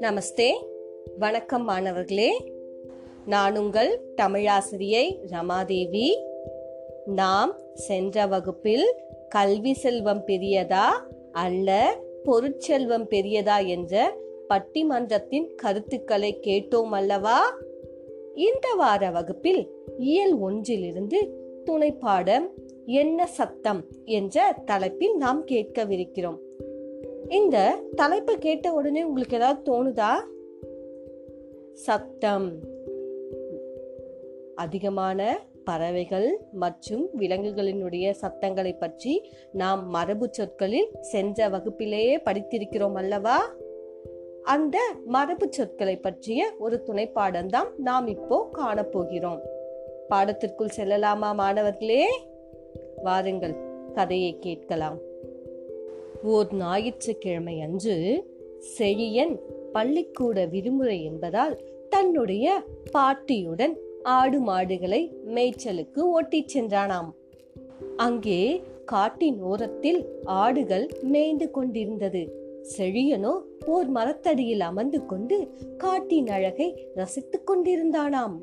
நமஸ்தே. வணக்கம் மாணவர்களே. நான் உங்கள் தமிழாசிரியை ரமாதேவி. நாம் சென்ற வகுப்பில் கல்வி செல்வம் பெரியதா அல்ல பொருட்செல்வம் பெரியதா என்ற பட்டிமன்றத்தின் கருத்துக்களை கேட்டோம் அல்லவா? இந்த வார வகுப்பில் இயல் ஒன்றிலிருந்து துணைப்பாடம் என்ன சத்தம் என்ற தலைப்பில் நாம் கேட்கவிருக்கிறோம். இந்த தலைப்பை கேட்ட உடனே உங்களுக்கு ஏதாவது தோணுதா? சத்தம். அதிகமான பறவைகள் மற்றும் விலங்குகளினுடைய சத்தங்களை பற்றி நாம் மரபு சொற்களில் சென்ற வகுப்பிலேயே படித்திருக்கிறோம் அல்லவா? அந்த மரபு சொற்களை பற்றிய ஒரு துணைப்பாடம் தான் நாம் இப்போ காணப்போகிறோம். பாடத்திற்குள் செல்லலாமா மாணவர்களே? வாருங்கள் கதையை கேட்கலாம். ஓர் ஞாயிற்றுக்கிழமை அன்று செழியன் பள்ளிக்கூட விடுமுறை என்பதால் தன்னுடைய பாட்டியுடன் ஆடு மாடுகளை மேய்ச்சலுக்கு ஓட்டிச் சென்றானாம். அங்கே காட்டின் ஓரத்தில் ஆடுகள் மேய்ந்து கொண்டிருந்தது. செழியனோ ஓர் மரத்தடியில் அமர்ந்து கொண்டு காட்டின் அழகை ரசித்துக் கொண்டிருந்தானாம்.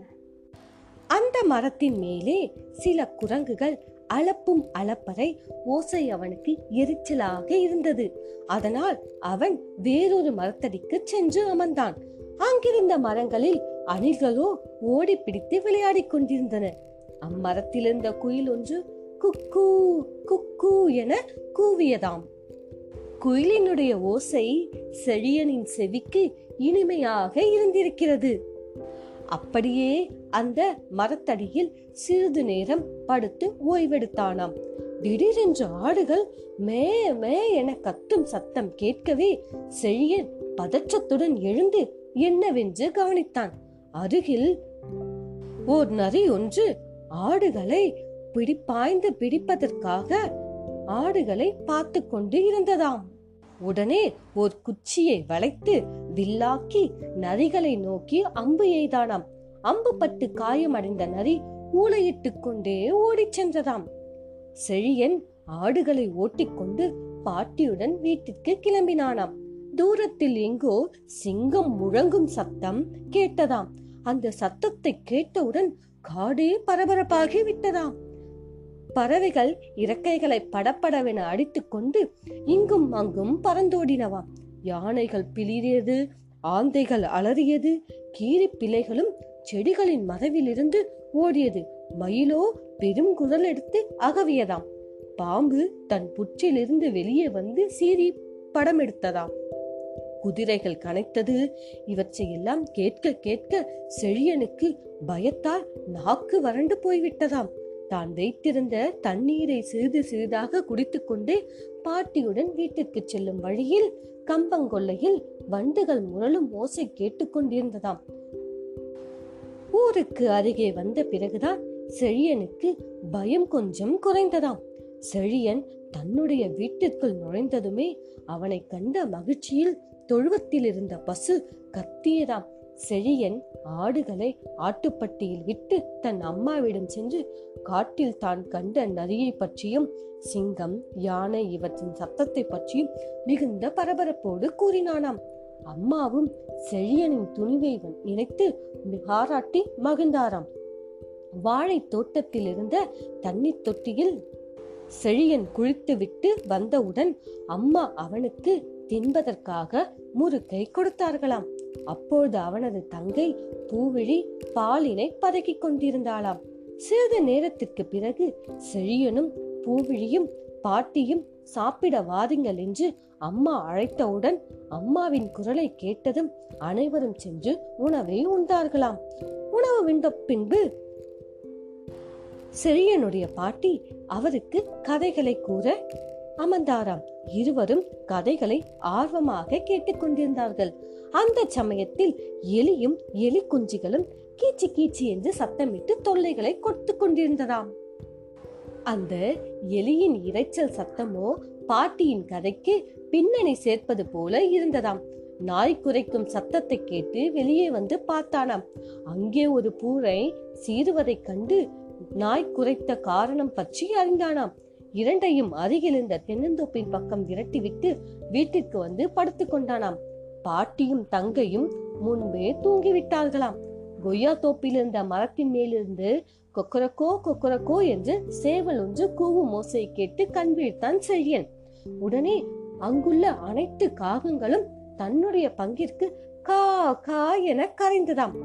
அந்த மரத்தின் மேலே சில குரங்குகள் அளப்பும் அளப்பறை ஓசை அவனுக்கு எரிச்சலாக இருந்தது. அதனால் அவன் வேறொரு மரத்தடிக்கு சென்று அமர்ந்தான். அங்கிருந்த மரங்களில் அணில்களோ ஓடி பிடித்து விளையாடிக் கொண்டிருந்தன. அம்மரத்தில் இருந்த குயில் ஒன்று குக்கு குக்கு என கூவியதாம். குயிலினுடைய ஓசை செழியனின் செவிக்கு இனிமையாக இருந்திருக்கிறது. அப்படியே அந்த மரத்தடியில் சிறிது நேரம் படுத்து ஓய்வெடுத்தானாம். திடீரென்று ஆடுகள் மே மே என கத்தும் சத்தம் கேட்கவே செழியன் பதற்றத்துடன் எழுந்து என்னவென்று கவனித்தான். அருகில் ஓர் நரி ஒன்று ஆடுகளை பிடிப்பாய்ந்து பிடிப்பதற்காக ஆடுகளை பார்த்து கொண்டு இருந்ததாம். உடனே ஒரு குச்சியை வளைத்து வில்லாக்கி நரிகளை நோக்கி அம்பு எய்தானாம். அம்புப்பட்டு காயமடைந்த நரி ஊளையிட்டுக் கொண்டே ஓடிச் சென்றதாம். செழியன் ஆடுகளை ஓட்டிக்கொண்டு பாட்டியுடன் வீட்டிற்கு கிளம்பினானாம். தூரத்தில் எங்கோ சிங்கம் முழங்கும் சத்தம் கேட்டதாம். அந்த சத்தத்தை கேட்டவுடன் காடே பரபரப்பாகி விட்டதாம். பறவைகள் இறக்கைகளை படப்படவென அடித்துக்கொண்டு இங்கும் அங்கும் பறந்தோடினவாம். யானைகள் பிளிரியது ஆந்தைகள் அலறியது கீரி பிள்ளைகளும் செடிகளின் மறைவிலிருந்து ஓடியது. மயிலோ பெரும் குரல் எடுத்து அகவியதாம். பாம்பு தன் புற்றிலிருந்து வெளியே வந்து சீறி படம் எடுத்ததாம். குதிரைகள் கனைத்தது. இவற்றையெல்லாம் கேட்க கேட்க செழியனுக்கு பயத்தால் நாக்கு வறண்டு போய்விட்டதாம். தான் வைத்திருந்த தண்ணீரை சிறிது சிறிதாக குடித்துக்கொண்டே பாட்டியுடன் வீட்டிற்கு செல்லும் வழியில் கம்பங்கொல்லையில் வண்டுகள் முரளும் ஓசை கேட்டுக்கொண்டிருந்ததாம் ஊருக்கு அருகே வந்த பிறகுதான் செழியனுக்கு பயம் கொஞ்சம் குறைந்ததாம். செழியன் தன்னுடைய வீட்டிற்குள் நுழைந்ததுமே அவனை கண்ட மகிழ்ச்சியில் தொழுவத்தில் இருந்த பசு கத்தியதாம். செழியன் ஆடுகளை ஆட்டுப்பட்டியில் விட்டு தன் அம்மாவிடம் சென்று காட்டில் தான் கண்ட நரியை பற்றியும் சிங்கம் யானை இவற்றின் சத்தத்தை பற்றியும் மிகுந்த பரபரப்போடு கூறினானாம். அம்மாவும் செழியனின் துணிவை நினைத்து பாராட்டி மகிழ்ந்தாராம். வாழை தோட்டத்தில் இருந்த தண்ணீர் தொட்டியில் செழியன் குளித்துவிட்டு வந்தவுடன் அம்மா அவனுக்கு தின்பதற்காக முறுக்கை கொடுத்தார்களாம். அப்பொழுது அவனது தங்கை பூவிழி பாலினை பதக்கிக் கொண்டிருந்தாளாம். சிறிது நேரத்திற்கு பிறகு செழியனும் பூவிழியும் பாட்டியும் சாப்பிட வாருங்கள் என்று அம்மா அழைத்தவுடன் அம்மாவின் குரலை கேட்டதும் அனைவரும் சென்று உணவை உண்டார்களாம். உணவு விண்ட பின்பு செழியனுடைய பாட்டி அவருக்கு கதைகளை கூற அமர்ந்தாராம். இருவரும் கதைகளை ஆர்வமாக கேட்டுக்கொண்டிருந்தார்கள் அந்த சமயத்தில் எலியும் எலி குஞ்சுகளும் கீச்சி கீச்சி என்று சத்தமிட்டு தொல்லைகளை கொடுத்து கொண்டிருந்ததாம். அந்த எலியின் இரைச்சல் சத்தமோ பாட்டியின் கதைக்கு பின்னணி சேர்ப்பது போல இருந்ததாம். நாய் குறைக்கும் சத்தத்தை கேட்டு வெளியே வந்து பார்த்தானாம். அங்கே ஒரு பூரை சீருவதைக் கண்டு நாய் குறைத்த காரணம் பற்றி அறிந்தானாம். இரண்டையும் அருகில் இருந்த தென்னந்தோப்பின் பக்கம் விரட்டிவிட்டு வீட்டிற்கு வந்து படுத்துக்கொண்டானாம் பாட்டியும் தங்கையும் முன்பே தூங்கிவிட்டார்களாம். கொய்யா தோப்பில் இருந்த மரத்தின் மேலிருந்து கொக்கரக்கோ கொக்கரக்கோ என்று சேவல் ஒன்று கூவும் மோசை கேட்டு கண் வீழ்த்தான் செழியன். உடனே அங்குள்ள அனைத்து காகங்களும் தன்னுடைய பங்கிற்கு கா கா என கரைந்ததாம்.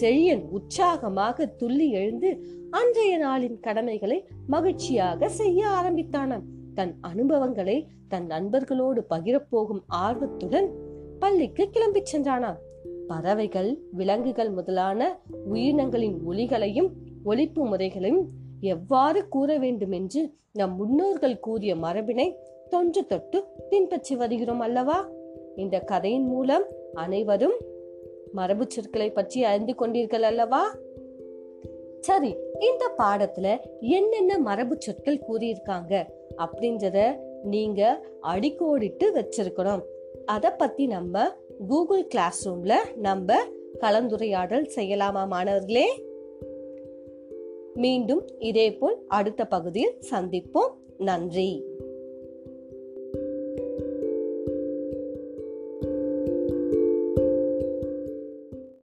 செழியன் உற்சாகமாக துள்ளி எழுந்து அன்றைய நாளின் கடமைகளை மகிழ்ச்சியாக செய்ய ஆரம்பித்தானாம். தன் அனுபவங்களை தன் நண்பர்களோடு பகிரப்போகும் ஆர்வத்துடன் பள்ளிக்கு கிளம்பிச் சென்றானாம். பறவைகள் விலங்குகள் முதலான உயிரினங்களின் ஒலிகளையும் ஒழிப்பு முறைகளையும் எவ்வாறு கூற வேண்டும் என்று நம் முன்னோர்கள் கூறிய மரபினை தொன்று தொட்டு பின்பற்றி வருகிறோம் அல்லவா? இந்த கதையின் மூலம் அனைவரும் மரபு சொற்களை பற்றி அறிந்து கொண்டீர்கள் அல்லவா? சரி இந்த பாடத்துல என்னென்ன மரபு சொற்கள் கூறியிருக்காங்க அப்படின்றத நீங்க அடிக்கோடிட்டு வச்சிருக்கணும். அதை பத்தி நம்ம கூகுள் கிளாஸ் ரூம்ல நம்ம கலந்துரையாடல் செய்யலாமா மாணவர்களே? மீண்டும் இதேபோல் அடுத்த பகுதியில் சந்திப்போம். நன்றி.